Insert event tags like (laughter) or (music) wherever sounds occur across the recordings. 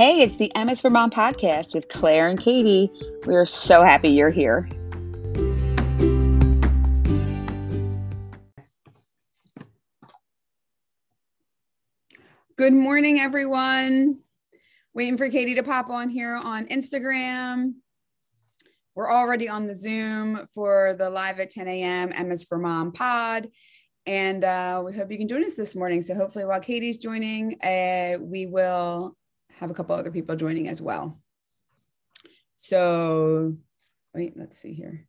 Hey, it's the MS for Mom podcast with Claire and Katie. We are so happy you're here. Good morning, everyone. Waiting for Katie to pop on here on Instagram. We're already on the Zoom for the live at 10 a.m. MS for Mom pod. And uh, we hope you can join us this morning. So, hopefully, while Katie's joining, uh, we will have a couple other people joining as well. So, wait, let's see here.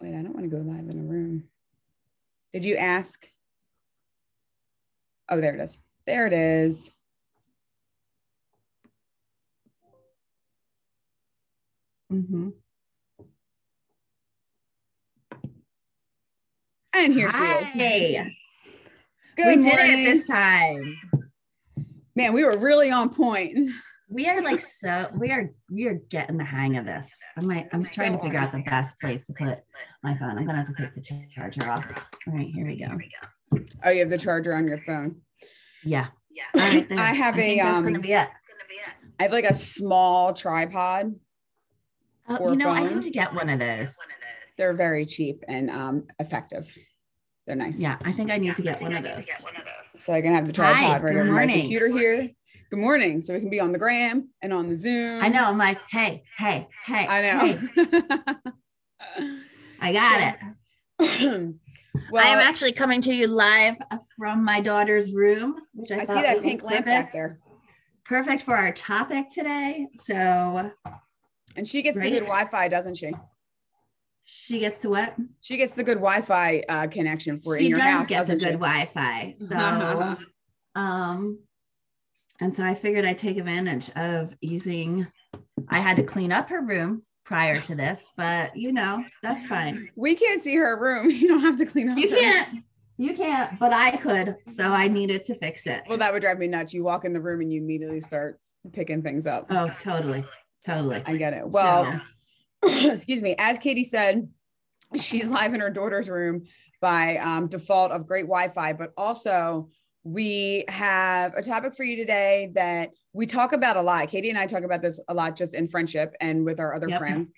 Wait, I don't want to go live in a room. Did you ask? Oh, there it is. There it is. Mm-hmm. And here Hi. she is. Good we did it this time. Man, we were really on point. We are like so we are we are getting the hang of this. I'm like I'm trying so to figure out the best place to put my phone. I'm gonna have to take the charger off. All right, here we go. Oh, you have the charger on your phone. Yeah. Yeah. All right, I have I a um gonna be it. I have like a small tripod. Oh, you know, phone. I need to get one of those. They're very cheap and um effective. They're nice. Yeah, I think I need, yeah, to, get one, I to get one of those. So I can have the tripod Hi, right over my computer here. Good morning. So we can be on the gram and on the Zoom. I know. I'm like, hey, hey, hey. I know. Hey. (laughs) I got it. well, (clears throat) I am actually coming to you live from my daughter's room, which I, I see that pink lamp back there. Perfect for our topic today. So, and she gets right? the good Wi-Fi, doesn't she? She gets to what? She gets the good Wi-Fi uh, connection for she in your does house. Get the good Wi-Fi. So, (laughs) um, and so I figured I'd take advantage of using. I had to clean up her room prior to this, but you know that's fine. We can't see her room. (laughs) You don't have to clean up. You can't. You can't, but I could. So I needed to fix it. Well, that would drive me nuts. You walk in the room and you immediately start picking things up. Oh, totally. Totally. I get it. Well, so, (clears throat) excuse me, as Katie said, she's live in her daughter's room by um, default of great Wi-Fi, but also we have a topic for you today that we talk about a lot. Katie and I talk about this a lot just in friendship and with our other yep. friends.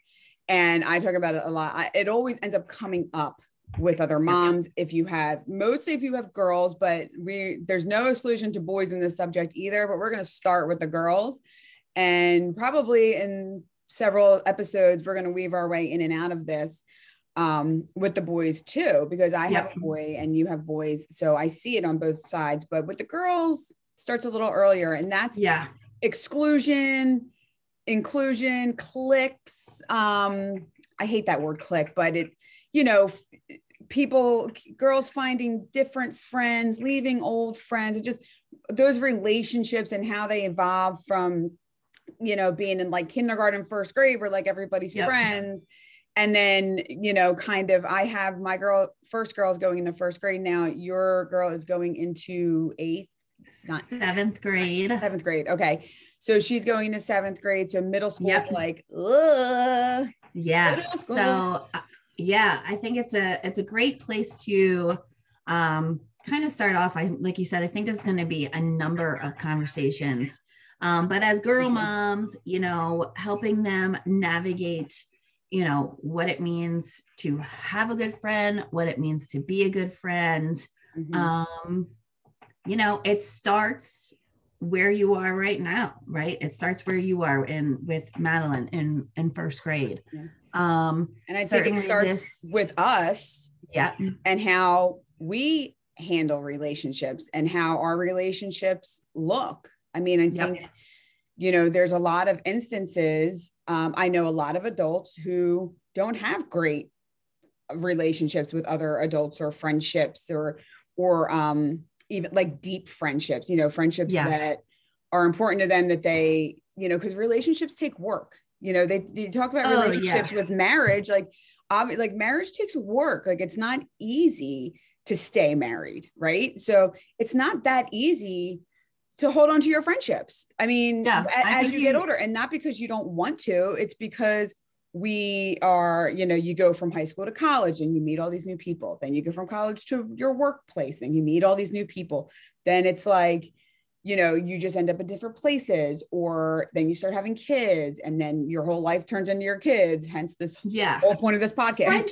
And I talk about it a lot. I, it always ends up coming up with other moms if you have mostly if you have girls but we there's no exclusion to boys in this subject either but we're going to start with the girls and probably in several episodes, we're going to weave our way in and out of this um, with the boys too, because I have a boy and you have boys. So I see it on both sides. But with the girls, starts a little earlier. And that's yeah, exclusion, inclusion, cliques. Um, I hate that word clique, but it, you know, f- people, girls finding different friends, leaving old friends, it just those relationships and how they evolve from you know, being in like kindergarten, first grade, where like everybody's yep. friends. And then, you know, kind of, I have my girl, first girl is going into first grade now. Your girl is going into eighth, not seventh grade. Seventh grade. Okay. So she's going to seventh grade. So middle school yep. is like, Ugh, yeah. So, uh, yeah, I think it's a it's a great place to um, kind of start off. I like you said, I think there's going to be a number of conversations um, but as girl moms, you know, helping them navigate, you know, what it means to have a good friend, what it means to be a good friend. Mm-hmm. Um, you know, it starts where you are right now, right? It starts where you are in with Madeline in in first grade. Yeah. Um, and I think it starts this, with us, yeah, and how we handle relationships and how our relationships look I mean, I think, yep. you know, there's a lot of instances. Um, I know a lot of adults who don't have great relationships with other adults or friendships or, or um, even like deep friendships, you know, friendships yeah. that are important to them that they, you know, because relationships take work. You know, they, talk about oh, relationships yeah. with marriage, like, ob- like marriage takes work. Like it's not easy to stay married, right? So it's not that easy to hold on to your friendships. I mean, yeah, as you, get older, and not because you don't want to, it's because we are, you know, you go from high school to college and you meet all these new people. Then you go from college to your workplace, then you meet all these new people. Then it's like, you know, you just end up at different places, or then you start having kids, and then your whole life turns into your kids. Hence, this yeah whole point of this podcast.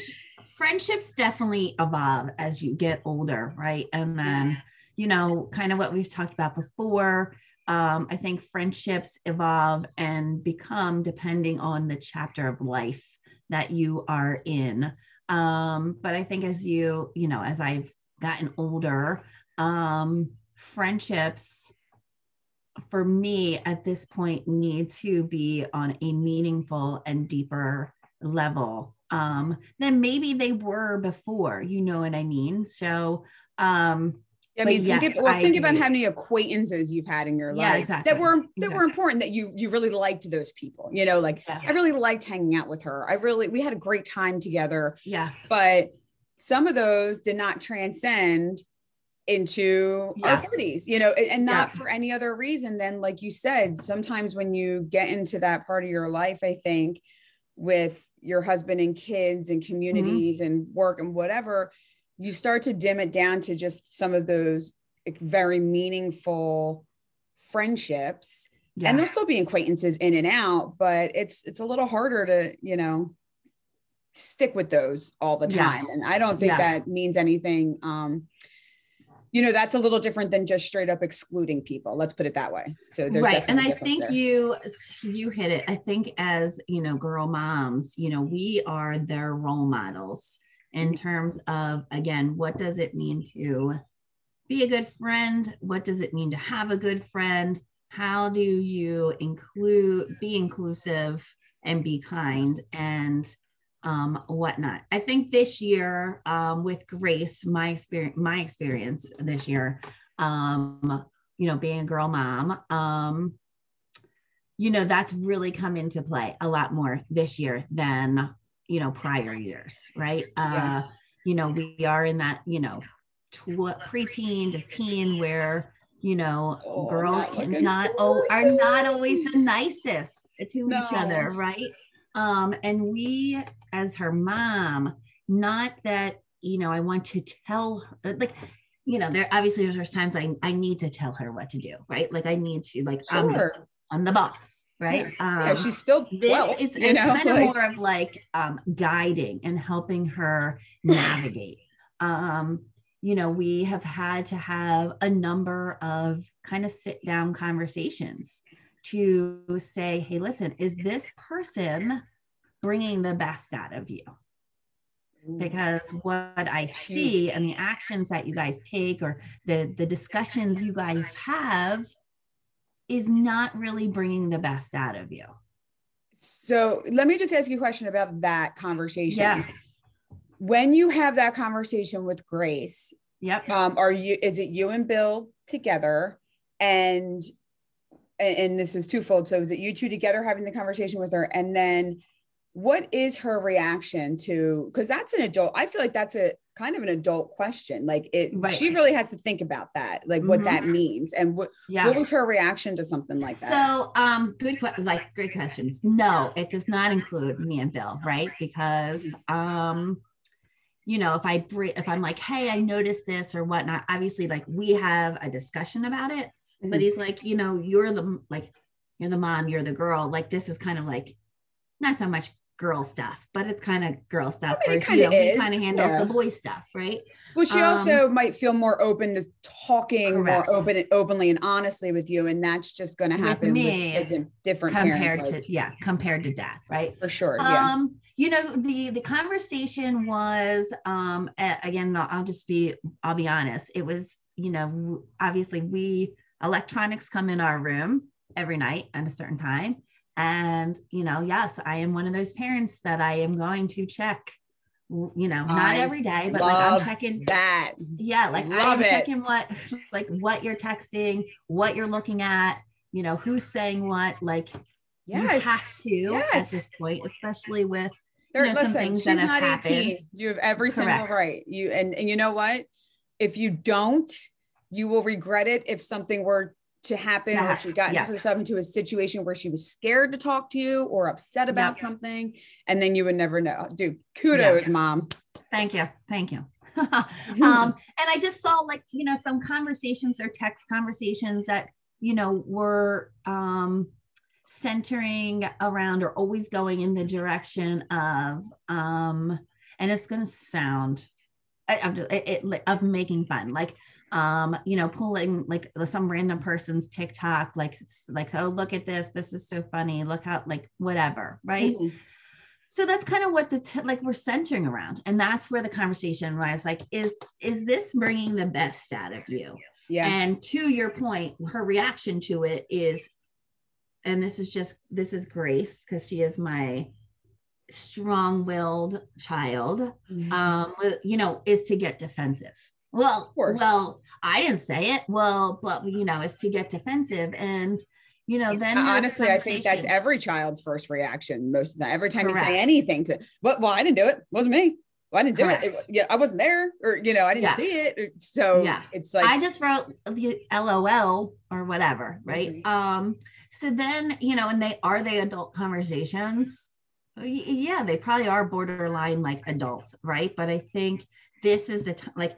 Friendships definitely evolve as you get older, right? And then, you know, kind of what we've talked about before. Um, I think friendships evolve and become depending on the chapter of life that you are in. Um, but I think as you, you know, as I've gotten older, um, friendships for me at this point need to be on a meaningful and deeper level um than maybe they were before you know what i mean so um I mean, yes, think, well, think about how many acquaintances you've had in your yeah, life exactly. that were that exactly. were important that you you really liked those people. You know, like yeah. I really liked hanging out with her. I really we had a great time together. yes But some of those did not transcend into Yeah. our 40s, you know, and, and not for any other reason than like you said, sometimes when you get into that part of your life, I think with your husband and kids and communities and work and whatever, you start to dim it down to just some of those very meaningful friendships. yeah. And there'll still be acquaintances in and out, but it's it's a little harder to, you know, stick with those all the Yeah. time. And I don't think Yeah. that means anything. Um, you know, that's a little different than just straight up excluding people. Let's put it that way. So there's right and i think there. you you hit it i think as you know girl moms you know we are their role models in Mm-hmm. terms of again what does it mean to be a good friend what does it mean to have a good friend how do you include be inclusive and be kind and um, whatnot. I think this year um, with Grace, my experience, my experience this year, um, you know, being a girl mom, um, you know, that's really come into play a lot more this year than you know prior years, right? Yeah. Uh, you know, we are in that you know tw- preteen to teen where you know Oh, girls not cannot oh, are to not always the nicest to each other, right? Um, and we, as her mom, not that you know, I want to tell her like, you know, there obviously there's times I I need to tell her what to do, right? Like I need to like I'm Sure. I'm the boss, right? yeah, Um, she's still this 12, it's, it's know, kind of like- more of like um, guiding and helping her navigate. Um, you know we have had to have a number of kind of sit down conversations to say hey listen is this person bringing the best out of you? Because what I see and the actions that you guys take or the the discussions you guys have is not really bringing the best out of you. So let me just ask you a question about that conversation. Yeah. When you have that conversation with Grace, Yep. um, are you is it you and Bill together? And and, and this is twofold. So is it you two together having the conversation with her? And then what is her reaction to because that's an adult, I feel like that's a kind of an adult question. Like it Right. she really has to think about that, like what Mhm. that means. And what Yeah. what was her reaction to something like that? So, um, good, like great questions. No, it does not include me and Bill, right? Because, um, you know, if I if I'm like, hey, I noticed this or whatnot, obviously, like we have a discussion about it. But Mhm. he's like, you know, you're the like, you're the mom, you're the girl. Like this is kind of like, not so much girl stuff, but it's kind of girl stuff. I mean, it kinda he kind of handles yeah. the boy stuff, right? Well, she Um, also might feel more open to talking Correct. more open, openly, and honestly with you, and that's just going to happen with, me, and different Compared parents, to like, yeah, compared to dad, right? for sure. Yeah, Um, you know, the the conversation was um again, I'll just be I'll be honest. It was, you know, obviously we electronics come in our room every night at a certain time. And, you know, yes, I am one of those parents that I am going to check, you know, not I every day, but like I'm checking that. yeah like Love i'm it. checking what (laughs) like what you're texting what you're looking at you know who's saying what like yes. you have Yes, to at this point especially with There, know, some listen, things she's that not 18. happened. You have every single right. You and and you know what? If you don't, you will regret it if something were to happen To or she got yes. herself into a situation where she was scared to talk to you or upset about Yep. something, and then you would never know. Dude, kudos, mom. thank you thank you (laughs) (laughs) um and i just saw like you know some conversations or text conversations that you know, we're um, centering around or always going in the direction of, um, and it's going to sound, I, I'm just, it, it, of making fun, like, um, you know, pulling like some random person's TikTok, like, like, oh, look at this. This is so funny. Look how, like, whatever. Right. Mm-hmm so that's kind of what the t- like we're centering around and that's where the conversation was like is is this bringing the best out of you yeah and to your point her reaction to it is and this is just this is grace because she is my strong-willed child mm-hmm. um you know is to get defensive well well i didn't say it well but you know is to get defensive and you know then honestly i think that's every child's first reaction most of the time every time Correct. you say anything to but well i didn't do it, it wasn't me well, I didn't do Correct. it. it. Yeah, I wasn't there, or you know, I didn't yeah. see it. So yeah, it's like I just wrote the LOL or whatever, right? Mm-hmm. Um, so then you know, and they are they adult conversations? Yeah, they probably are borderline like adults, right? But I think this is the time, like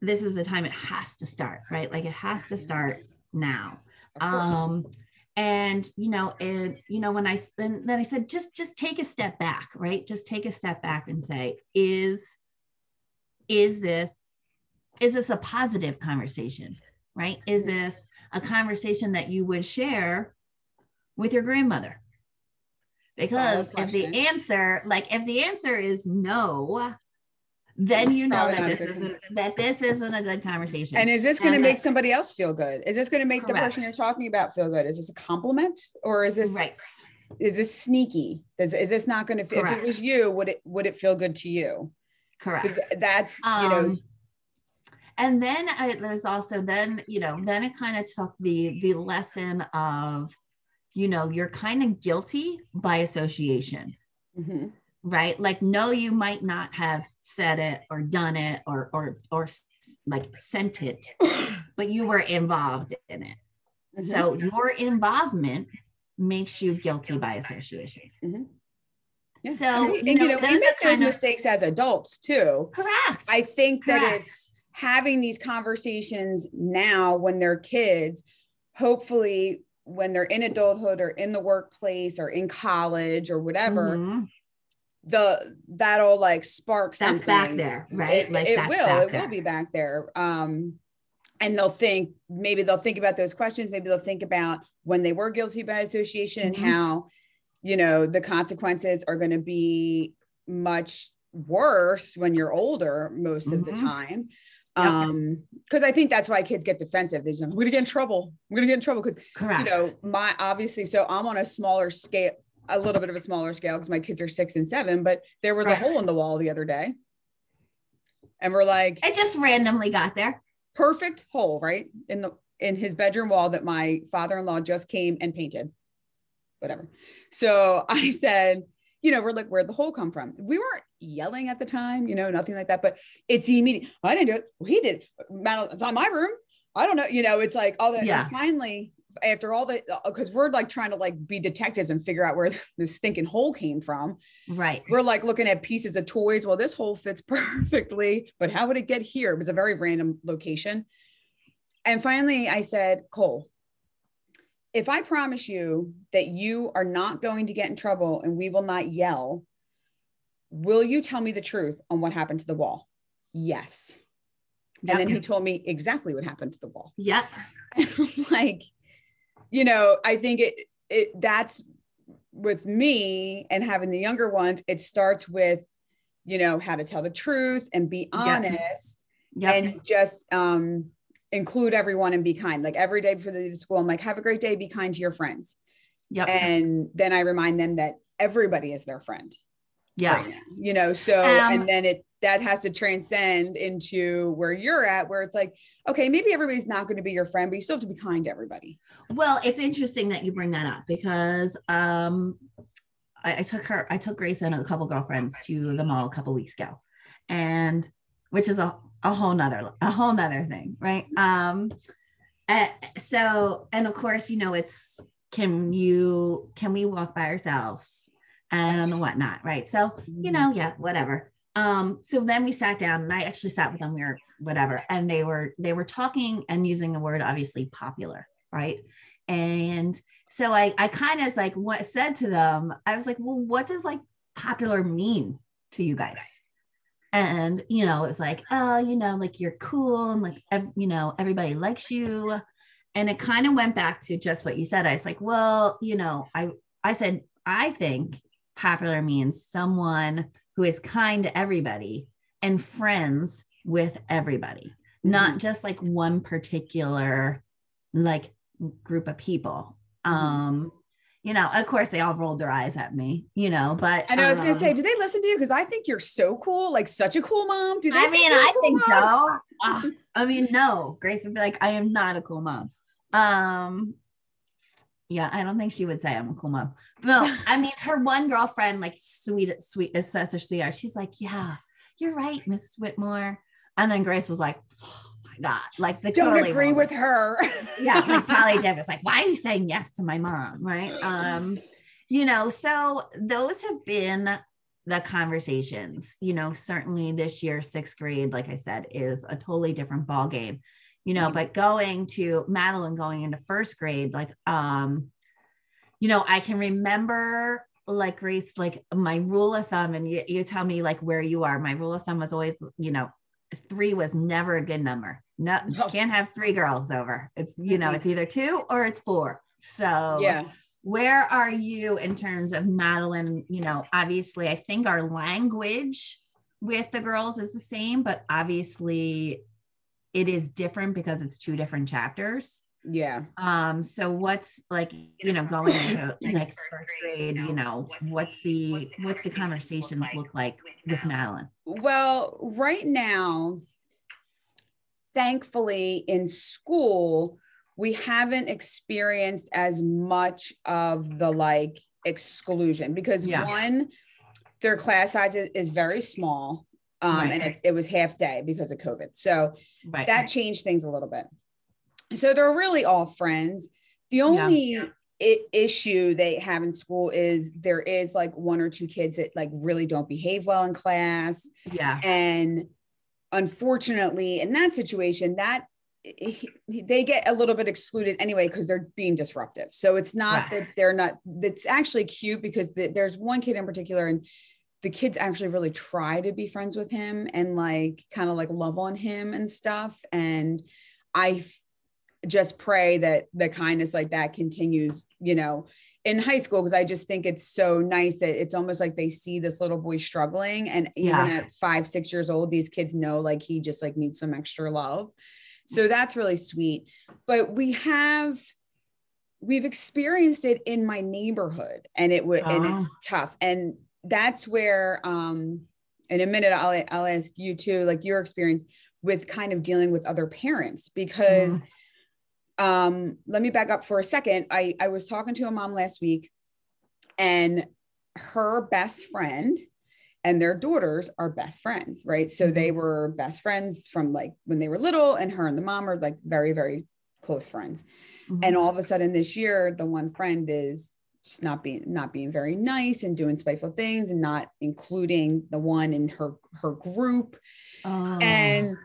this is the time it has to start, right? Like it has to start now. Um and you know and you know when i then then i said just just take a step back right? Just take a step back and say is is this is this a positive conversation right? Is this a conversation that you would share with your grandmother? Because if the answer like if the answer is no then you know that this isn't that this isn't a good conversation. And is this going to make somebody else feel good? Is this going to make correct. the person you're talking about feel good? Is this a compliment or is this right? Is this sneaky? Is, is this not going to feel? If it was you, would it would it feel good to you? Correct. That's you know. Um, and then it was also then you know then it kind of took the the lesson of you know you're kind of guilty by association. Mm-hmm right like no you might not have said it or done it or or or like sent it (coughs) but you were involved in it mm-hmm. so your involvement makes you guilty by association mm-hmm. yeah. so and, you know, you know we make those mistakes of, as adults too correct i think correct. that it's having these conversations now when they're kids hopefully when they're in adulthood or in the workplace or in college or whatever mm-hmm the that'll like spark that's something. back there right it, like it will it there. will be back there um and they'll think maybe they'll think about those questions maybe they'll think about when they were guilty by association mm-hmm. and how you know the consequences are going to be much worse when you're older most mm-hmm. of the mm-hmm. time um because i think that's why kids get defensive they just i'm gonna get in trouble i'm gonna get in trouble because you know my obviously so i'm on a smaller scale a little bit of a smaller scale because my kids are six and seven, but there was Correct. a hole in the wall the other day. And we're like, it just randomly got there. Perfect hole, right? In the in his bedroom wall that my father-in-law just came and painted. Whatever. So (laughs) I said, you know, we're like, where'd the hole come from? We weren't yelling at the time, you know, nothing like that, but it's immediate. I didn't do it. Well, he did. It's on my room. I don't know. You know, it's like all that. Yeah. finally, after all the because uh, we're like trying to like be detectives and figure out where (laughs) this stinking hole came from. Right. We're like looking at pieces of toys. Well this hole fits (laughs) perfectly but how would it get here? It was a very random location. And finally i said cole if i promise you that you are not going to get in trouble and we will not yell will you tell me the truth on what happened to the wall? Yes. Yep. and then he told me exactly what happened to the wall. Yep. (laughs) Like you know, I think it it that's with me and having the younger ones, it starts with, you know, how to tell the truth and be honest yep. Yep. and just um include everyone and be kind. Like every day before they leave school, I'm like, have a great day, be kind to your friends. Yeah. And then I remind them that everybody is their friend. Yeah. Right you know, so um, and then it that has to transcend into where you're at, where it's like, okay, maybe everybody's not going to be your friend, but you still have to be kind to everybody. Well, it's interesting that you bring that up because um, I, I took her, I took Grace and a couple girlfriends to the mall a couple weeks ago, and which is a, a whole nother, a whole nother thing, right? Um, uh, so, and of course, you know, it's can you can we walk by ourselves and whatnot, right? So, you mm-hmm. know, yeah, whatever um so then we sat down and i actually sat with them we were whatever and they were they were talking and using the word obviously popular right? And so I I kind of like what said to them, I was like, well, what does like popular mean to you guys? And you know, it was like, oh, you know, like you're cool and like ev- you know, everybody likes you. And it kind of went back to just what you said. I was like, well, you know, I I said, I think popular means someone who is kind to everybody and friends with everybody, mm-hmm. not just like one particular like group of people. Mm-hmm. Um, you know, of course they all rolled their eyes at me, you know, but I know I was gonna say, um, do they listen to you? Because I think you're so cool, like such a cool mom. Do they I mean, I cool think mom? so. I mean, no, Grace would be like, I am not a cool mom. Um, yeah, I don't think she would say I'm a cool mom. No, I mean, her (laughs) one girlfriend, like sweet, sweet, is such a sweetheart. She's like, yeah, you're right, Mrs. Whitmore. And then Grace was like, oh my God, like the don't agree with her. (laughs) yeah, like Polly (laughs) Davis, like, why are you saying yes to my mom? Right. Um, you know, so those have been the conversations, you know, certainly this year, sixth grade, like I said, is a totally different ball game you know, but going to Madeline going into first grade, like, um, you know, I can remember like Grace, like my rule of thumb, and you, you tell me like where you are. My rule of thumb was always, you know, three was never a good number. No, no. can't have three girls over. It's, you know, it's either two or it's four. So, yeah. Where are you in terms of Madeline? You know, obviously, I think our language with the girls is the same, but obviously it is different because it's two different chapters. Yeah. Um, so what's like, you know, going into (coughs) like first grade, you know, what's the what's the conversations look like with Madeline? Well, right now, thankfully in school, we haven't experienced as much of the like exclusion because yeah. one, their class size is, is very small um, right. and it, it, was half day because of COVID. So right. that changed things a little bit. So they're really all friends. The only yeah. I- issue they have in school is there is like one or two kids that like really don't behave well in class. Yeah. And unfortunately, in that situation, that they get a little bit excluded anyway because they're being disruptive. So it's not right. that they're not. It's actually cute because the, there's one kid in particular, and the kids actually really try to be friends with him and like kind of like love on him and stuff. And I just pray that the kindness like that continues, you know, in high school because I just think it's so nice that it's almost like they see this little boy struggling and even yeah. at 5 6 years old these kids know like he just like needs some extra love. So that's really sweet. But we have we've experienced it in my neighborhood and it would and oh. it's oh. tough and that's where um in a minute I'll I'll ask you too like your experience with kind of dealing with other parents because mm. um let me back up for a second I I was talking to a mom last week and her best friend and their daughters are best friends right so they mm-hmm. were best friends from like when they were little and her and the mom are like very very close friends mm-hmm. and all of a sudden this year the one friend is not being not being very nice and doing spiteful things and not including the one in her her group oh. and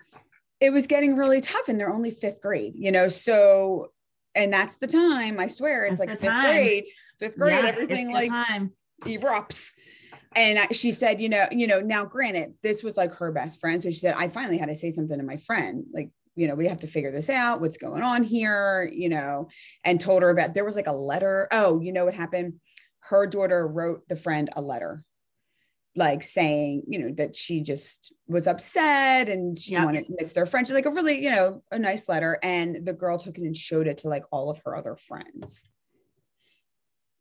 it was getting really tough and they're only fifth grade you know so and that's the time i swear it's that's like fifth time. grade fifth grade yeah, everything like time. erupts and she said you know you know now granted this was like her best friend so she said i finally had to say something to my friend like you know, we have to figure this out. What's going on here? You know, and told her about there was like a letter. Oh, you know what happened? Her daughter wrote the friend a letter, like saying, you know, that she just was upset and she wanted to miss their friendship, like a really, you know, a nice letter. And the girl took it and showed it to like all of her other friends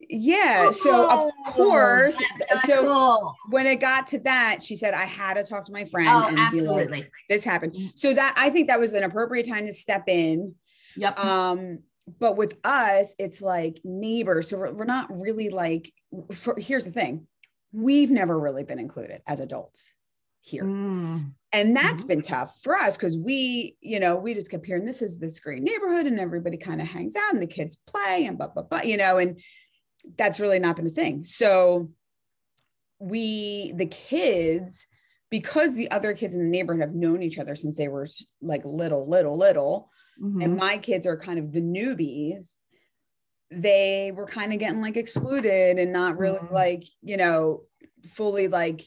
yeah so of oh, course so cool. when it got to that she said i had to talk to my friend oh, and absolutely. be like this happened mm. so that i think that was an appropriate time to step in yep um but with us it's like neighbors so we're, we're not really like for, here's the thing we've never really been included as adults here mm. and that's mm-hmm. been tough for us because we you know we just kept hearing this is this great neighborhood and everybody kind of hangs out and the kids play and blah blah blah you know and that's really not been a thing. So we, the kids because the other kids in the neighborhood have known each other since they were like little, little, little, mm-hmm. and my kids are kind of the newbies, they were kind of getting like excluded and not really mm-hmm. like, you know, fully like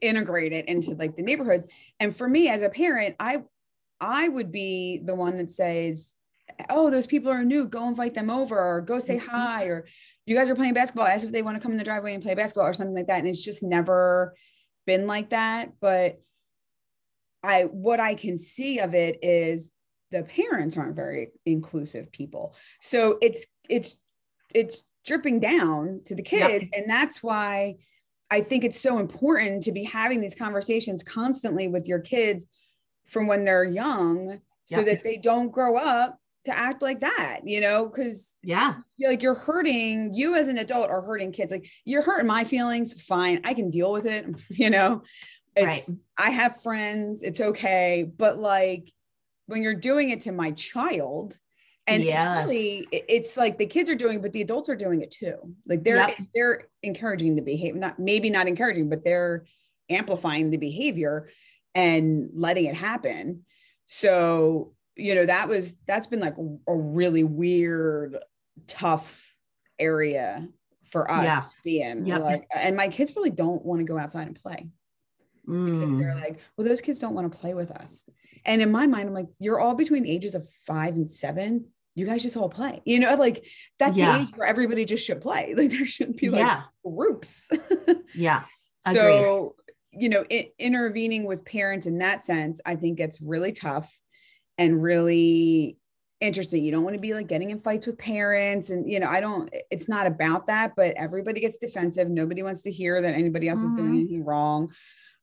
integrated into like the neighborhoods. And for me as a parent, I I would be the one that says, "Oh, those people are new. Go invite them over, or go say mm-hmm. hi, or you guys are playing basketball. As if they want to come in the driveway and play basketball, or something like that." And it's just never been like that. But I, what I can see of it is the parents aren't very inclusive people. So it's it's it's dripping down to the kids, yep. and that's why I think it's so important to be having these conversations constantly with your kids from when they're young so that they don't grow up to act like that, you know, because yeah, you're like you're hurting you as an adult are hurting kids. Like you're hurting my feelings, fine, I can deal with it, (laughs) you know. It's right. I have friends, it's okay. But like when you're doing it to my child, and yes. it's really it's like the kids are doing it, but the adults are doing it too like they're yep. they're encouraging the behavior not maybe not encouraging but they're amplifying the behavior and letting it happen so you know that was that's been like a really weird tough area for us yeah. to be in yep. like and my kids really don't want to go outside and play mm. because they're mm. like well those kids don't want to play with us and in my mind i'm like you're all between ages of five and seven you guys just all play. You know, like that's yeah. the age where everybody just should play. (laughs) Like there shouldn't be like yeah. groups. (laughs) yeah. Agreed. So, you know, it, intervening with parents in that sense, I think it's really tough and really interesting. You don't want to be like getting in fights with parents. And, you know, I don't, it's not about that, but everybody gets defensive. Nobody wants to hear that anybody else mm-hmm. is doing mm-hmm. anything wrong.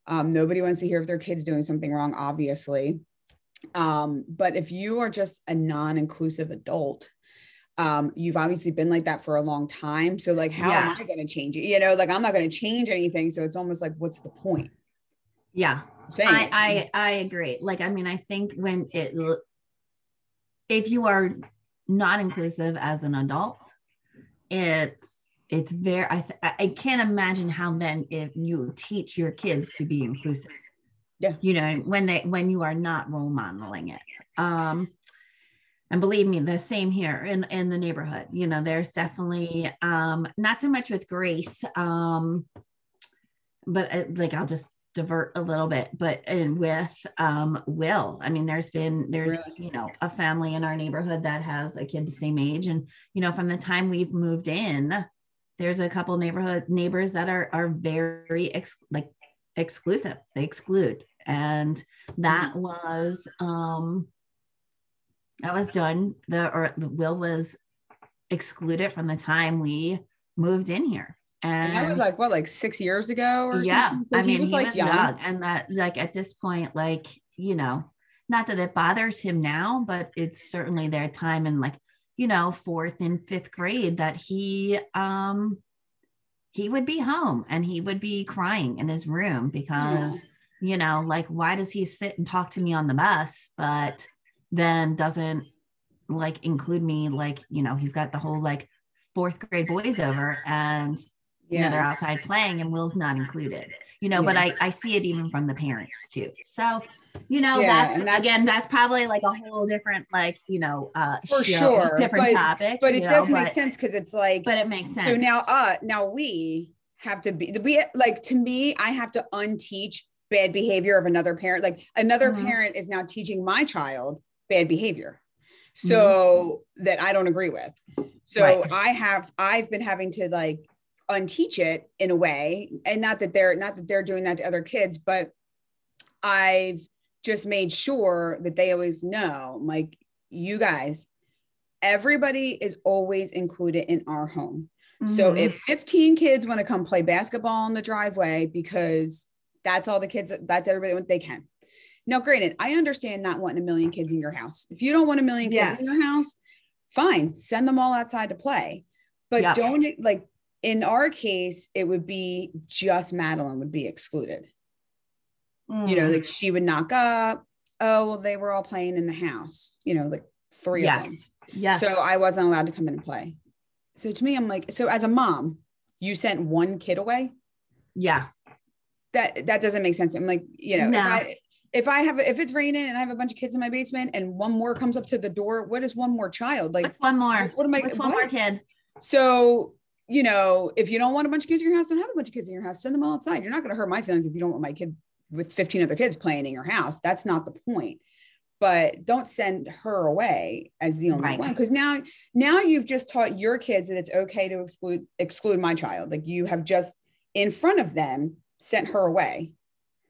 Um, nobody wants to hear if their kid's doing something wrong, obviously. Um, but if you are just a non-inclusive adult, um, you've obviously been like that for a long time. So like, how yeah. am I going to change it? You know, like I'm not going to change anything. So it's almost like, what's the point? Yeah. I, I, I agree. Like, I mean, I think when it, if you are not inclusive as an adult, it's, it's very, I, I can't imagine how then if you teach your kids to be inclusive. Yeah. You know when they when you are not role modeling it. Um and believe me the same here in in the neighborhood. You know there's definitely um not so much with grace um but uh, like i'll just divert a little bit but and with um will i mean there's been there's really? you know a family in our neighborhood that has a kid the same age and you know from the time we've moved in there's a couple neighborhood neighbors that are are very ex- like exclusive they exclude and that mm-hmm. was um that was done the or the will was excluded from the time we moved in here and, and that was like what like six years ago or yeah something? So i mean he was he like was young. young and that like at this point like you know not that it bothers him now but it's certainly their time in like you know fourth and fifth grade that he um he would be home and he would be crying in his room because yeah. you know like why does he sit and talk to me on the bus but then doesn't like include me like you know he's got the whole like fourth grade boys over and yeah. you know they're outside playing and will's not included you know yeah. but i i see it even from the parents too so you know yeah, that's, that's, again that's probably like a whole different like you know uh for show, sure different but, topic but it know, does make sense because it's like but it makes sense so now uh now we have to be we like to me i have to unteach bad behavior of another parent like another mm-hmm. parent is now teaching my child bad behavior so mm-hmm. that i don't agree with so right. i have i've been having to like unteach it in a way and not that they're not that they're doing that to other kids but i've just made sure that they always know like you guys everybody is always included in our home mm-hmm. so if 15 kids want to come play basketball in the driveway because that's all the kids that's everybody they can now granted i understand not wanting a million kids in your house if you don't want a million kids yes. in your house fine send them all outside to play but yep. don't like in our case it would be just madeline would be excluded Mm. You know, like mm. she would knock up. Oh, well, they were all playing in the house, you know, like three yes. of them. Yes. So I wasn't allowed to come in and play. So to me, I'm like, so as a mom, you sent one kid away? Yeah. that that doesn't make sense. I'm like, you know, No. if I if I have if it's raining and I have a bunch of kids in my basement and one more comes up to the door, what is one more child? Like What's one more? what am I What's one what? more kid? So, you know, if you don't want a bunch of kids in your house, don't have a bunch of kids in your house. Send them all outside. You're not going to hurt my feelings if you don't want my kid with 15 other kids playing in your house. That's not the point. But don't send her away as the only Right. one. Because now, now you've just taught your kids that it's okay to exclude exclude my child. Like you have just in front of them sent her away.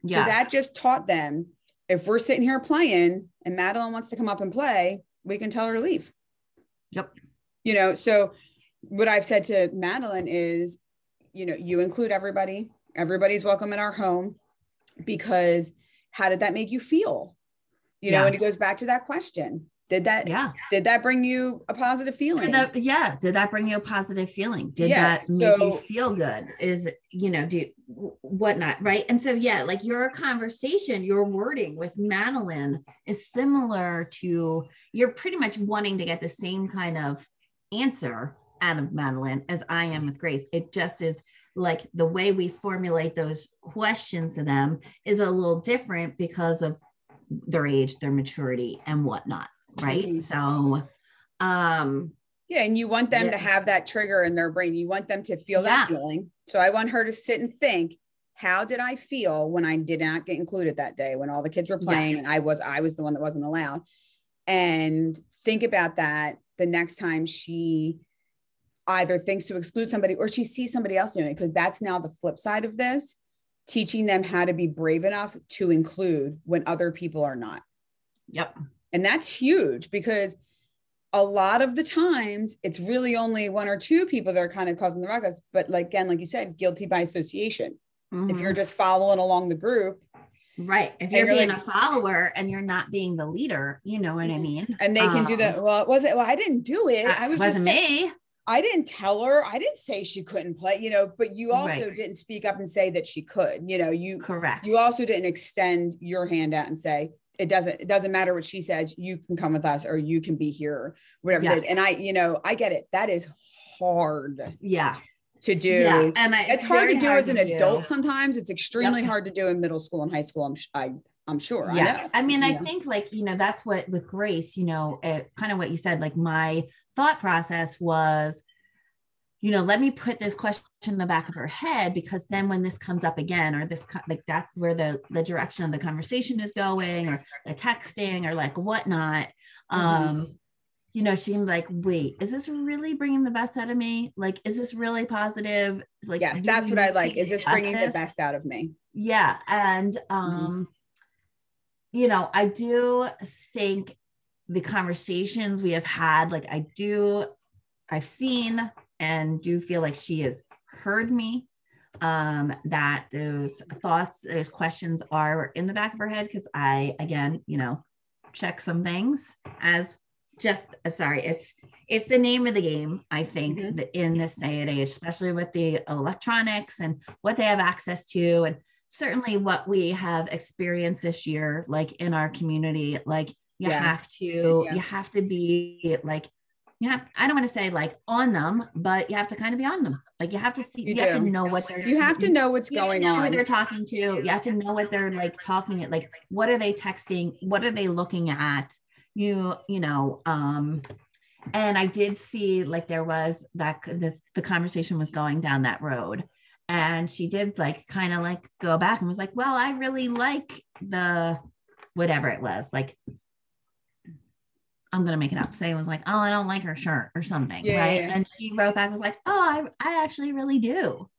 Yeah. So that just taught them if we're sitting here playing and Madeline wants to come up and play, we can tell her to leave. Yep. You know, so what I've said to Madeline is, you know, you include everybody, everybody's welcome in our home because how did that make you feel? You know, and it goes back to that question. Did that yeah. did that bring you a positive feeling? Did that, yeah. Did that bring you a positive feeling? Did Yeah, that make you feel good? Is, you know, do whatnot. Right. And so, yeah, like your conversation, your wording with Madeline is similar to you're pretty much wanting to get the same kind of answer of Madeline as I am with Grace. It just is like the way we formulate those questions to them is a little different because of their age, their maturity, and whatnot. Right. Mhm. So, um, Yeah, and you want them Yeah. to have that trigger in their brain. You want them to feel Yeah. that feeling. So I want her to sit and think, how did I feel when I did not get included that day when all the kids were playing Yes. and I was I was the one that wasn't allowed. And think about that the next time she either thinks to exclude somebody or she sees somebody else doing it because that's now the flip side of this, teaching them how to be brave enough to include when other people are not. yep. And that's huge because a lot of the times it's really only one or two people that are kind of causing the ruckus. But like again, like you said, guilty by association. If Mhm. you're just following along the group right, if you're you're being like- a follower and you're not being the leader, you know what I Mhm. mean. and they can do Um, that. Well, it wasn't, well, I didn't do it. I was wasn't just, me. I didn't tell her. I didn't say she couldn't play, you know, but you also Right. didn't speak up and say that she could, you know, you, Correct. you also didn't extend your hand out and say, it doesn't, it doesn't matter what she says. You can come with us or you can be here, or whatever Yes. it is. And I, you know, I get it. That is hard yeah. to do. Yeah. And I, it's hard to do as an to do. adult sometimes it's extremely Yep. hard to do in middle school and high school i'm I, i'm sure yeah. i know. I mean i Yeah. think like you know that's what with grace you know it, kind of what you said like my thought process was you know let me put this question in the back of her head because then when this comes up again or this like that's where the the direction of the conversation is going or the texting or like whatnot Mhm. um you know she's like wait is this really bringing the best out of me? Like is this really positive? Like yes that's what i like. is this bringing the best out of me? Yeah and Mm-hmm. You know i do think the conversations we have had like i do i've seen and do feel like she has heard me um that those thoughts those questions are in the back of her head because i again you know check some things as just uh, sorry it's it's the name of the game i think Mhm. in this day and age especially with the electronics and what they have access to and certainly what we have experienced this year like in our community like you Yeah. have to Yeah. you have to be like you have i don't want to say like on them but you have to kind of be on them. Like you have to see You you, have to know what they're you have to know what's you have to going know who on. they're talking to. You have to know what they're like talking at like what are they texting? What are they looking at? You you know um and i did see like there was that this the conversation was going down that road and she did like kind of like go back and was like well i really like the whatever it was like i'm gonna make it up. Say it was like oh i don't like her shirt or something Yeah, right? yeah, yeah. and she wrote back was like oh i, I actually really do.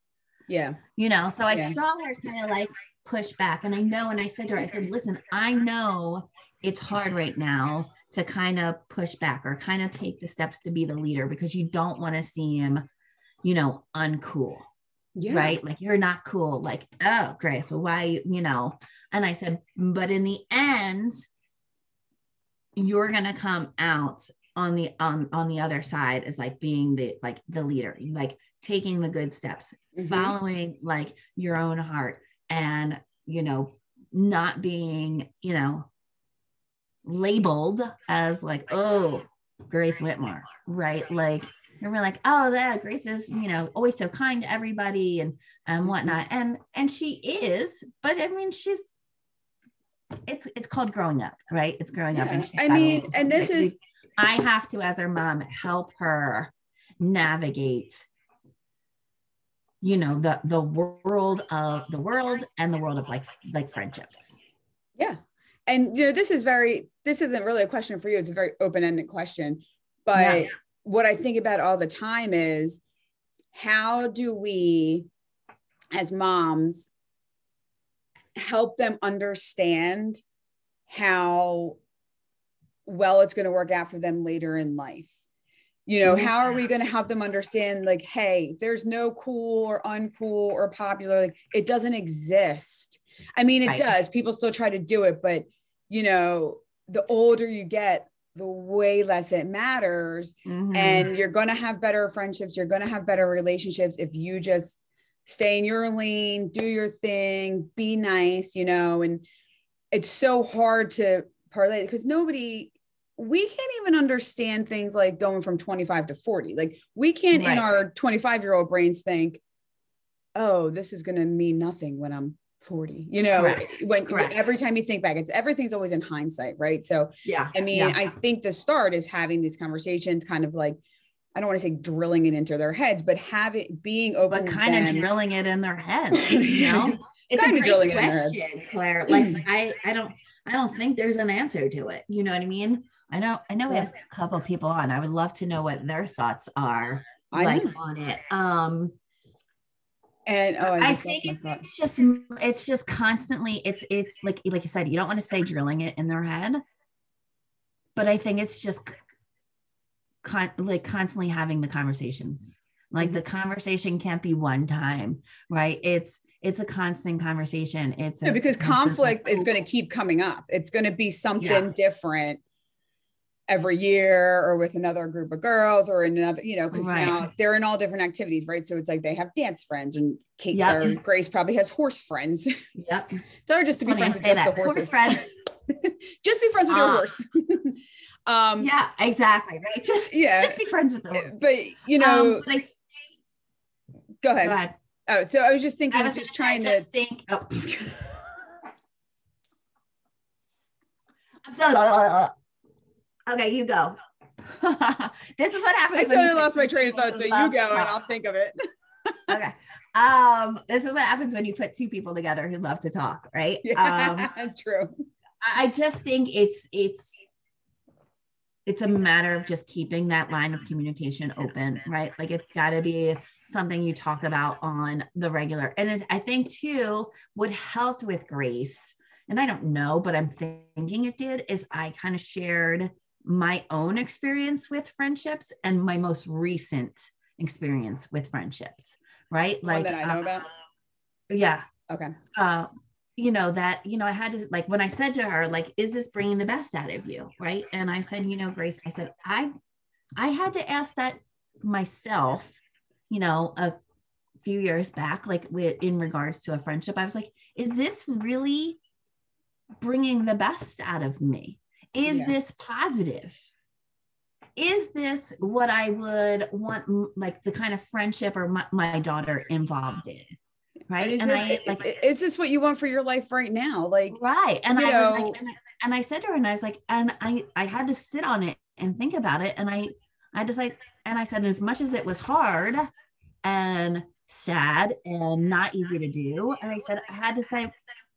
Yeah. You know so i Yeah. saw her kind of like push back. And i know and i said to her i said listen i know it's hard right now to kind of push back or kind of take the steps to be the leader because you don't want to seem you know uncool yeah. right? Like you're not cool. Like oh grace so why you know? And i said but in the end you're gonna come out on the on on the other side as like being the like the leader like taking the good steps Mhm. following like your own heart and you know not being you know labeled as like oh grace whitmore right? Like and we're like, oh, that Grace is, you know, always so kind to everybody and and Mm-hmm. whatnot. And and she is, but I mean, she's it's it's called growing up, right? It's growing up. And she's I mean, little- and this like, is- I have to, as her mom, help her navigate you know the the world of the world and the world of like like friendships Yeah. And you know, this is very this isn't really a question for you. It's a very open-ended question. But Yeah. What I think about all the time is how do we as moms help them understand how well it's going to work out for them later in life? You know, how are we going to help them understand like, hey, there's no cool or uncool or popular, like it doesn't exist. I mean, it does. People still try to do it, but you know, the older you get, the way less it matters. Mhm. And you're going to have better friendships. You're going to have better relationships if you just stay in your lane, do your thing, be nice, you know. And it's so hard to parlay because nobody, we can't even understand things like going from 25 to 40. Like, we can't in our 25 year old brains think, oh, this is going to mean nothing when I'm 40. You know, Correct. when Correct. every time you think back, it's everything's always in hindsight, right? So, yeah I mean, yeah. I think the start is having these conversations, kind of like, I don't want to say drilling it into their heads, but have it being open. but kind of them. drilling it in their heads (laughs) you know it's Kinda a great drilling it in their heads. question claire like i i don't i don't think there's an answer to it you know what i mean i don't i know we have a couple people on i would love to know what their thoughts are I like know. on it um And oh, I, I think thought. it's just it's just constantly it's it's like like you said you don't want to say drilling it in their head but i think it's just con- like constantly having the conversations like the mm-hmm. conversation can't be one time right it's it's a constant conversation it's Yeah, because conflict is going to oh. keep coming up. It's going to be something Yeah. different every year or with another group of girls or in another, you know, because Right. now they're in all different activities, right? So it's like they have dance friends and Kate Yep. or Grace probably has horse friends. (laughs) yep her just to be friends with just the that. Horse horses. friends. (laughs) just be friends with your Ah. horse. (laughs) um, yeah exactly right just yeah. just be friends with them but you know, um, but I, go go ahead. ahead Oh, so I was just thinking, I was just trying to. just think oh. Okay you go (laughs) this is what happens I when totally you lost my train of thought. So you go and. I'll think of it. (laughs) okay um this is what happens when you put two people together who love to talk right um Yeah, (laughs) true. I I just think it's it's it's a matter of just keeping that line of communication open, right? Like it's got to be something you talk about on the regular. And it, I think too, what helped with Grace, and I don't know, but I'm thinking it did, is I kind of shared my own experience with friendships and my most recent experience with friendships, right? One Like that I know uh, about. yeah, Okay. uh you know that you know i had to like when i said to her like is this bringing the best out of you right and i said you know grace i said i i had to ask that myself you know a few years back like with in regards to a friendship i was like is this really bringing the best out of me is Yeah. this positive is this what i would want like the kind of friendship or my, my daughter involved in right Is and this, i like is this what you want for your life right now? Like, right and i was like and I, and I said to her and i was like and i i had to sit on it and think about it and i i just like and i said as much as it was hard and sad and not easy to do and i said i had to say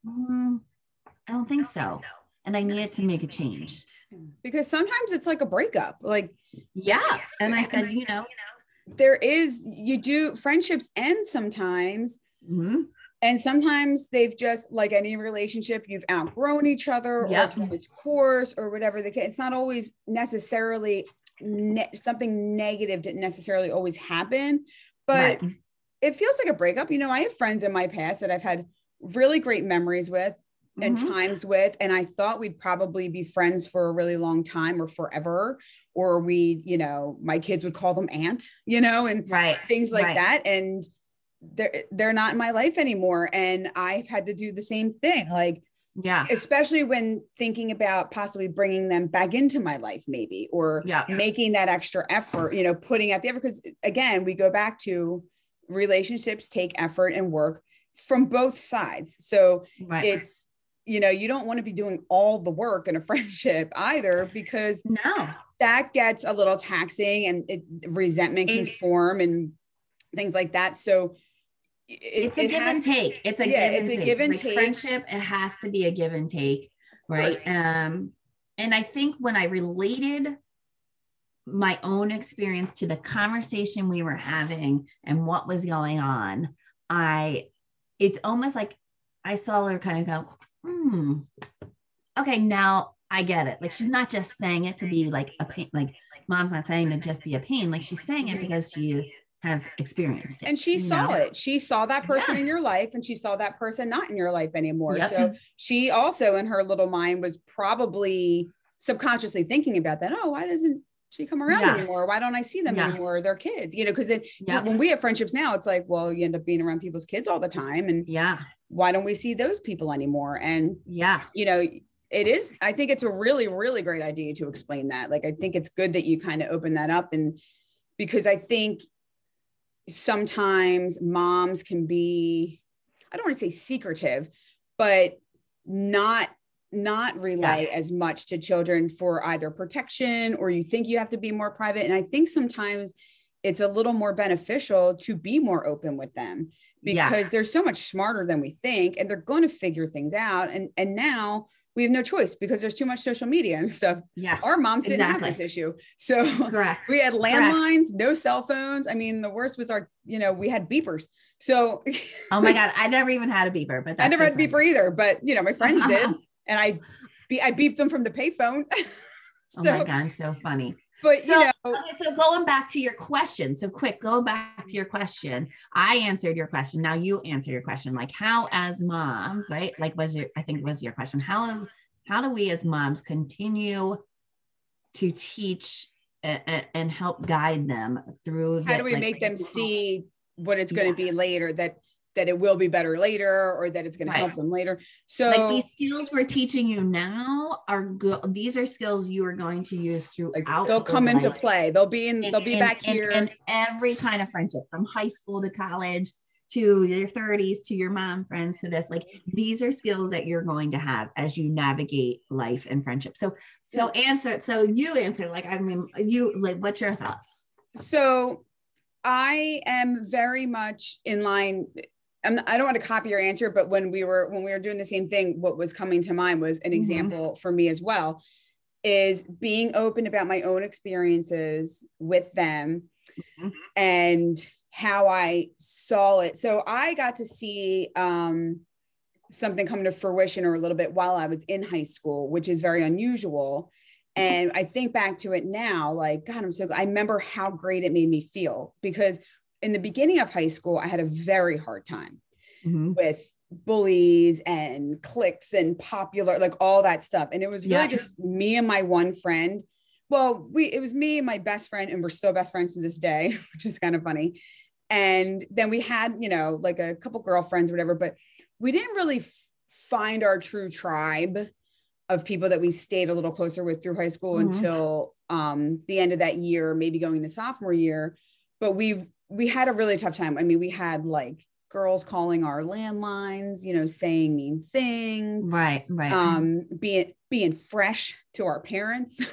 "Mm, i don't think so and i needed to make a change because sometimes it's like a breakup. Like, yeah and i said you know there is, you do friendships end sometimes. mhm, And sometimes they've just, like any relationship, you've outgrown each other Yep. or it's run its course or whatever the case. It's not always necessarily ne- something negative didn't necessarily always happen, but right. it feels like a breakup. You know, I have friends in my past that I've had really great memories with and Mhm. times with, and I thought we'd probably be friends for a really long time or forever, or we, you know, my kids would call them aunt, you know, and right things like Right. that. And they're they're not in my life anymore. And I've had to do the same thing. Like yeah especially when thinking about possibly bringing them back into my life maybe or yeah making that extra effort you know putting out the effort because again we go back to relationships take effort and work from both sides so right it's you know you don't want to be doing all the work in a (laughs) friendship either because no that gets a little taxing and it, resentment can form and things like that so it, it's a it give has and take. It's a Yeah, give it's and a take. give and Like take. Friendship, it has to be a give and take, right? Um, and I think when I related my own experience to the conversation we were having and what was going on, I it's almost like I saw her kind of go, hmm, okay, now I get it. Like she's not just saying it to be like a pain, like mom's not saying to just be a pain, like she's saying it because she has experienced it. and she saw know? it she saw that person Yeah. in your life and she saw that person not in your life anymore Yep. so she also in her little mind was probably subconsciously thinking about that oh why doesn't she come around Yeah. anymore why don't i see them Yeah. anymore they're kids you know because Yep. when we have friendships now it's like well you end up being around people's kids all the time and Yeah. Why don't we see those people anymore and Yeah. you know it is i think it's a really really great idea to explain that like i think it's good that you kind of open that up and because i think sometimes moms can be i don't want to say secretive but not not relay Yes. as much to children for either protection or you think you have to be more private and i think sometimes it's a little more beneficial to be more open with them Yeah. because they're so much smarter than we think and they're going to figure things out and and now we have no choice because there's too much social media and stuff Yeah. our moms didn't have this issue so Correct. we had landlines no cell phones i mean the worst was our you know we had beepers so Oh my God. (laughs) I never even had a beeper, but i never so had a beeper either but you know my friends did (laughs) and i be i beeped them from the payphone (laughs) oh my God. So funny. But So, you know okay, so going back to your question. So quick, go back to your question. I answered your question. Now you answer your question. Like how as moms, right? Like was your I think was your question. How is how do we as moms continue to teach and, and help guide them through how the- do we like, make them see what it's going to be later that that it will be better later or that it's going Right. to help them later so like these skills we're teaching you now are good these are skills you are going to use throughout like they'll come into life. play they'll be in in- they'll be in- back in- here in every kind of friendship from high school to college to your 30s to your mom friends to this like these are skills that you're going to have as you navigate life and friendship so so answer so you answer like i mean you like what's your thoughts So I am very much in line. I'm, I don't want to copy your answer, but when we were when we were doing the same thing, what was coming to mind was an Mhm. example for me as well, is being open about my own experiences with them Mhm. and how I saw it. So I got to see um, something come to fruition or a little bit while I was in high school, which is very unusual. And I think back to it now, like, God, I'm so, I remember how great it made me feel because in the beginning of high school, I had a very hard time Mhm. with bullies and cliques and popular, like all that stuff. And it was really Yeah. just me and my one friend. Well, we, it was me and my best friend, and we're still best friends to this day, (laughs) which is kind of funny. And then we had, you know, like a couple girlfriends, or whatever, but we didn't really f- find our true tribe of people that we stayed a little closer with through high school Mhm. until um, the end of that year, maybe going to sophomore year. But we we had a really tough time. I mean, we had like girls calling our landlines, you know, saying mean things, right right um, being being fresh to our parents.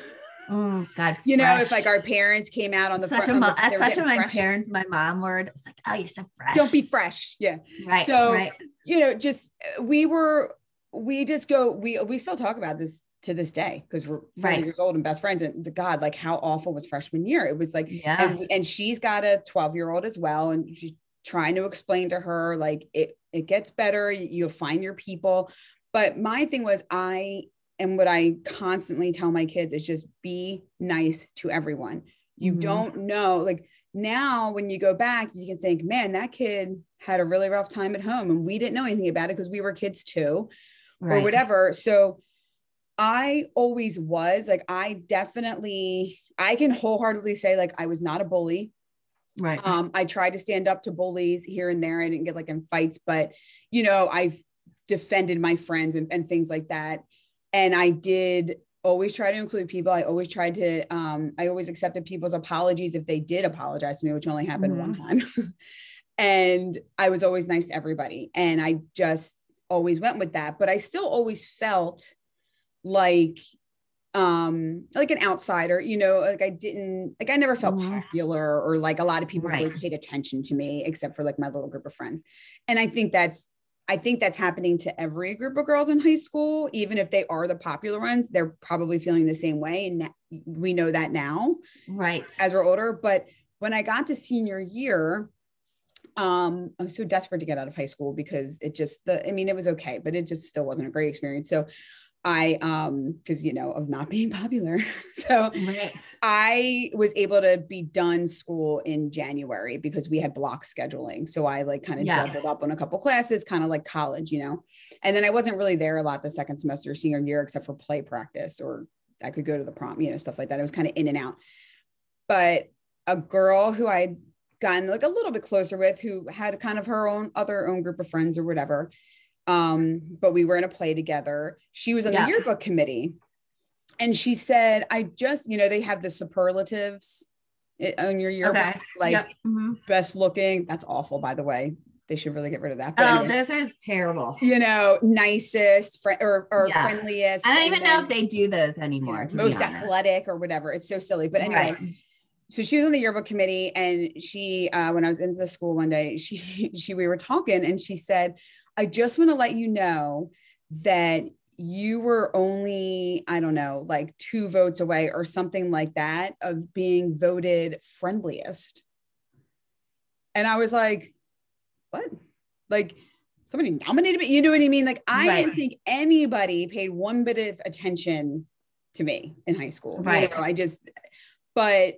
Mm, (laughs) god you know, if like our parents came out on the such front, a the- they that's were such a my fresh. parents my mom word it's like oh you're so fresh Don't be fresh. Yeah. right so- right you know, just we were, we just go, we we still talk about this to this day because we're 40 Right. years old and best friends. And God, like how awful was freshman year? It was like, yeah and, and she's got a 12 year old as well, and she's trying to explain to her like it it gets better. you- You'll find your people. But my thing was, I and what I constantly tell my kids is just be nice to everyone. You Mhm. don't know, like now when you go back, you can think, man, that kid had a really rough time at home and we didn't know anything about it because we were kids too, or whatever. So I always was like, I definitely, I can wholeheartedly say, like, I was not a bully. right Um, I tried to stand up to bullies here and there. I didn't get like in fights, but you know, I've defended my friends and, and things like that. And I did always try to include people. I always tried to, um, I always accepted people's apologies if they did apologize to me, which only happened mm-hmm. one time. (laughs) and I was always nice to everybody. And I just always went with that. But I still always felt like um like an outsider you know like i didn't like i never felt mm-hmm. popular or like a lot of people right. really paid attention to me except for like my little group of friends and i think that's I think that's happening to every group of girls in high school. Even if they are the popular ones, they're probably feeling the same way. And we know that now. Right. As we're older. But when I got to senior year, um, I was so desperate to get out of high school because it just the I mean, it was okay, but it just still wasn't a great experience. So I um because you know of not (laughs) being popular. so right. I was able to be done school in January because we had block scheduling. So I like kind of yeah. doubled up on a couple classes, kind of like college, you know. And then I wasn't really there a lot the second semester senior year except for play practice or I could go to the prom, you know, stuff like that. I was kind of in and out. But a girl who I'd gotten like a little bit closer with who had kind of her own other own group of friends or whatever um, but we were in a play together. She was on yeah. the yearbook committee. And she said, I just, you know, they have the superlatives on your yearbook, okay. like yep. mm-hmm. best looking. That's awful, by the way. They should really get rid of that. But oh, anyway, those are terrible. You know, nicest fr- or, or yeah. friendliest. I don't even then, know if they do those anymore. You know, most athletic or whatever. It's so silly. But anyway, right. so she was on the yearbook committee, and she, uh, when I was into the school one day, she, (laughs) she, we were talking, and she said, I just want to let you know that you were only, I don't know, like two votes away or something like that of being voted friendliest. And I was like, what? Like, somebody nominated me. You know what I mean? Like, I right. didn't think anybody paid one bit of attention to me in high school. Right. You know, I just, but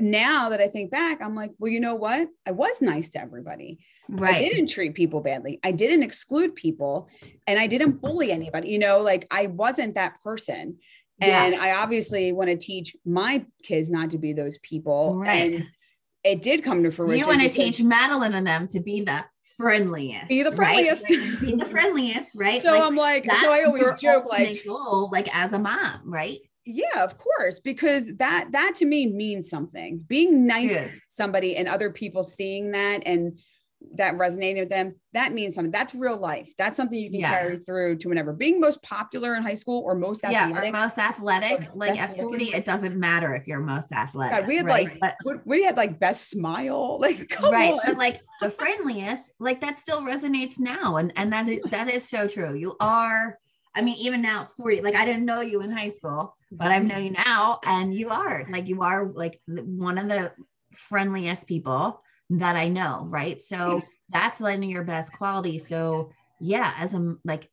now that I think back, I'm like, well, you know what? I was nice to everybody. Right. I didn't treat people badly. I didn't exclude people and I didn't bully anybody. You know, like I wasn't that person. And yeah. I obviously want to teach my kids not to be those people. Right. And it did come to fruition. You want to teach Madeline and them to be the friendliest. Be the friendliest. Right? be the friendliest, right? So like, I'm like, so I always joke like goal, like as a mom, right? Yeah of course because that that to me means something being nice yes. to somebody and other people seeing that and that resonated with them that means something that's real life that's something you can yeah. carry through to whenever being most popular in high school or most athletic yeah or most athletic like at 40 it doesn't matter if you're most athletic God, we had right? like but, we had like best smile (laughs) like right on. but like the friendliest like that still resonates now and and that is that is so true you are I mean, even now 40, like I didn't know you in high school, but I mm-hmm. know you now, and you are like you are like one of the friendliest people that I know, right? So yes. that's lending your best quality. So yeah, as a like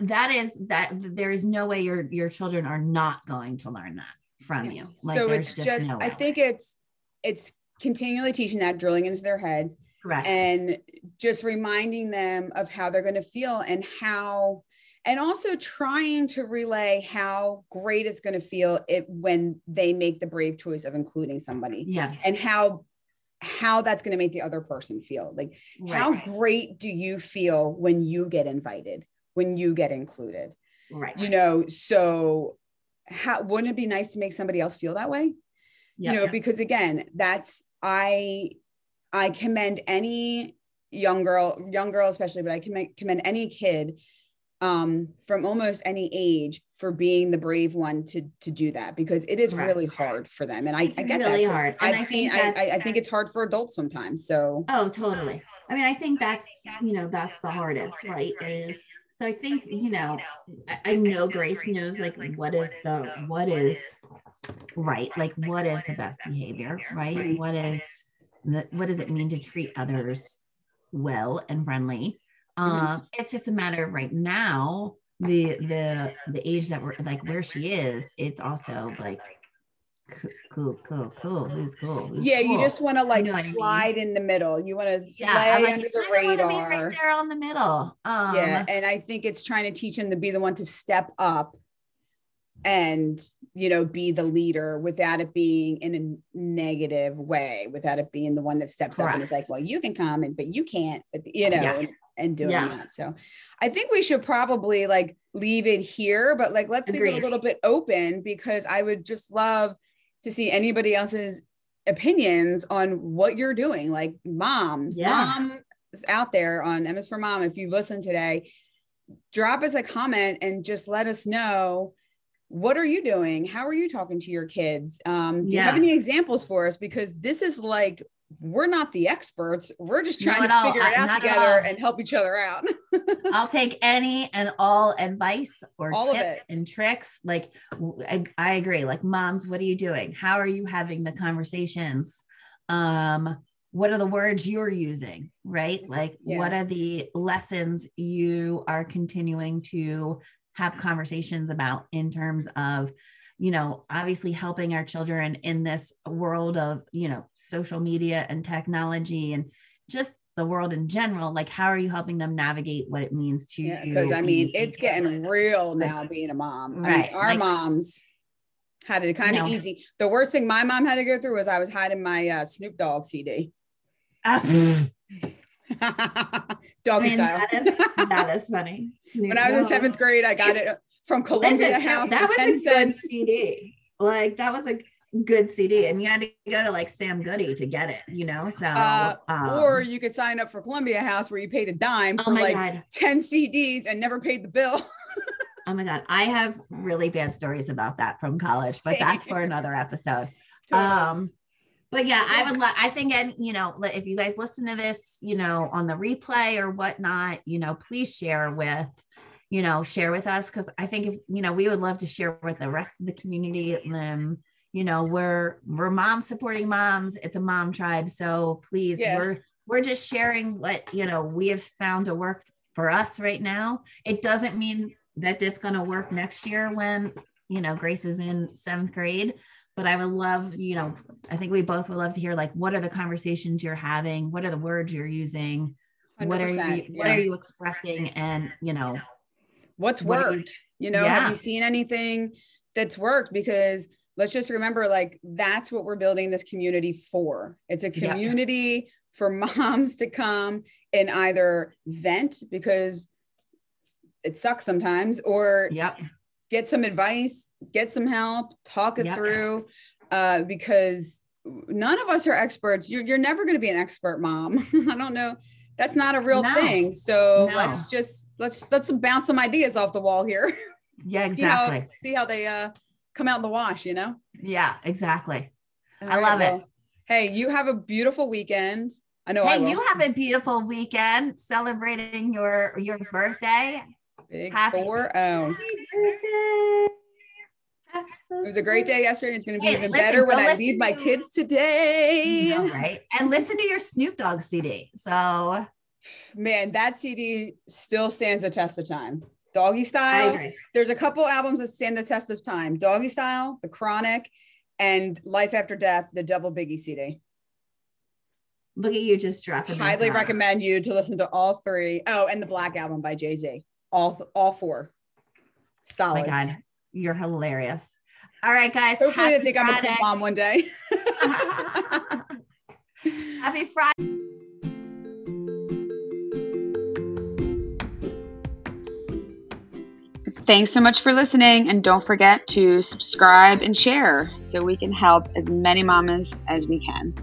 that is that there is no way your your children are not going to learn that from you. Like, so it's just, just no I think it's it's continually teaching that, drilling into their heads. Correct. And just reminding them of how they're going to feel and how and also trying to relay how great it's going to feel it when they make the brave choice of including somebody yeah. and how how that's going to make the other person feel. Like right. how great do you feel when you get invited when you get included? Right. You know so how wouldn't it be nice to make somebody else feel that way? Yep. you know because again that's i i commend any young girl young girl especially but i commend, commend any kid um, from almost any age for being the brave one to to do that because it is really hard for them. And I, I, get really that hard. I've seen I, I, think it's hard for adults sometimes so. Oh totally. I mean I think that's you know that's the hardest right is so I think you know I know Grace knows like what is the what is right like what is the best behavior right. What is the, what does it mean to treat others well and friendly Mm-hmm. Um, it's just a matter of right now, the the the age that we're like where she is, it's also like cool, cool, cool. Who's cool? Who's yeah, cool? you just want to like you know slide I mean? in the middle. You want to yeah, lay like, under the radar. right there on the middle. Um, yeah, and I think it's trying to teach him to be the one to step up and you know be the leader without it being in a negative way without it being the one that steps Correct. up and is like well you can come and but you can't but you know yeah. And, doing yeah. that so i think we should probably like leave it here but like let's Agreed. leave it a little bit open because i would just love to see anybody else's opinions on what you're doing like moms yeah. mom out there on ms for mom if you've listened today drop us a comment and just let us know what are you doing? How are you talking to your kids? Um, do yeah. you have any examples for us? Because this is like we're not the experts. We're just trying to figure it out together and help each other out. (laughs) I'll take any and all advice or all tips and tricks. Like I, I, agree. Like moms, what are you doing? How are you having the conversations? Um, what are the words you're using? Right? Like yeah. what are the lessons you are continuing to have conversations about in terms of you know obviously helping our children in this world of you know social media and technology and just the world in general like how are you helping them navigate what it means to you? because i mean it's getting real now being a mom right I mean, our like, moms had it kind of know, easy the worst thing my mom had to go through was i was hiding my uh, snoop dogg cd uh, (laughs) Doggy I mean, style. That is, that is (laughs) funny. when I was in seventh grade, I got it from Columbia Listen, House. That was a good CD. Like that was a good CD, and you had to go to like Sam Goody to get it. You know, so uh, um, or you could sign up for Columbia House where you paid a dime oh for like God. ten CDs and never paid the bill. (laughs) oh my God, I have really bad stories about that from college, but that's for another episode. Totally. Um, but yeah, I would love, I think, and you know, if you guys listen to this, you know, on the replay or whatnot, you know, please share with, you know, share with us. Cause I think if, you know, we would love to share with the rest of the community. Um, you know, we're, we're moms supporting moms. It's a mom tribe. So please, yeah. we're, we're just sharing what, you know, we have found to work for us right now. It doesn't mean that it's going to work next year when, you know, Grace is in seventh grade but I would love, you know, I think we both would love to hear like what are the conversations you're having, what are the words you're using, what are you yeah. what are you expressing, and you know, what's what worked. You, you, know, yeah. have you seen anything that's worked? Because let's just remember, like that's what we're building this community for. It's a community yeah. for (laughs) moms to come and either vent because it sucks sometimes, or yep get some advice, get some help, talk it yep. through, uh, because none of us are experts. You're, you're never going to be an expert mom. (laughs) I don't know. That's not a real no. thing. So no. let's just let's let's bounce some ideas off the wall here. (laughs) Yeah, exactly. see, how, see how they uh, come out in the wash. You know. Yeah, exactly. All I right, love well, it. Hey, you have a beautiful weekend. I know. Hey, I you have a beautiful weekend celebrating your your birthday. Big Happy four oh. It was a great day yesterday. It's going to be hey, even listen, better when I leave my kids today. Know, right. And listen to your Snoop Dogg CD. So, man, that CD still stands the test of time. Doggy Style. There's a couple albums that stand the test of time Doggy Style, The Chronic, and Life After Death, the double Biggie CD. Look at you just dropping. Highly recommend you to listen to all three. Oh, and the Black Album by Jay Z all all four. Solid. Oh my God, you're hilarious. All right, guys. Hopefully, they think Friday. I'm a cool mom one day. (laughs) (laughs) happy Friday. Thanks so much for listening, and don't forget to subscribe and share so we can help as many mamas as we can.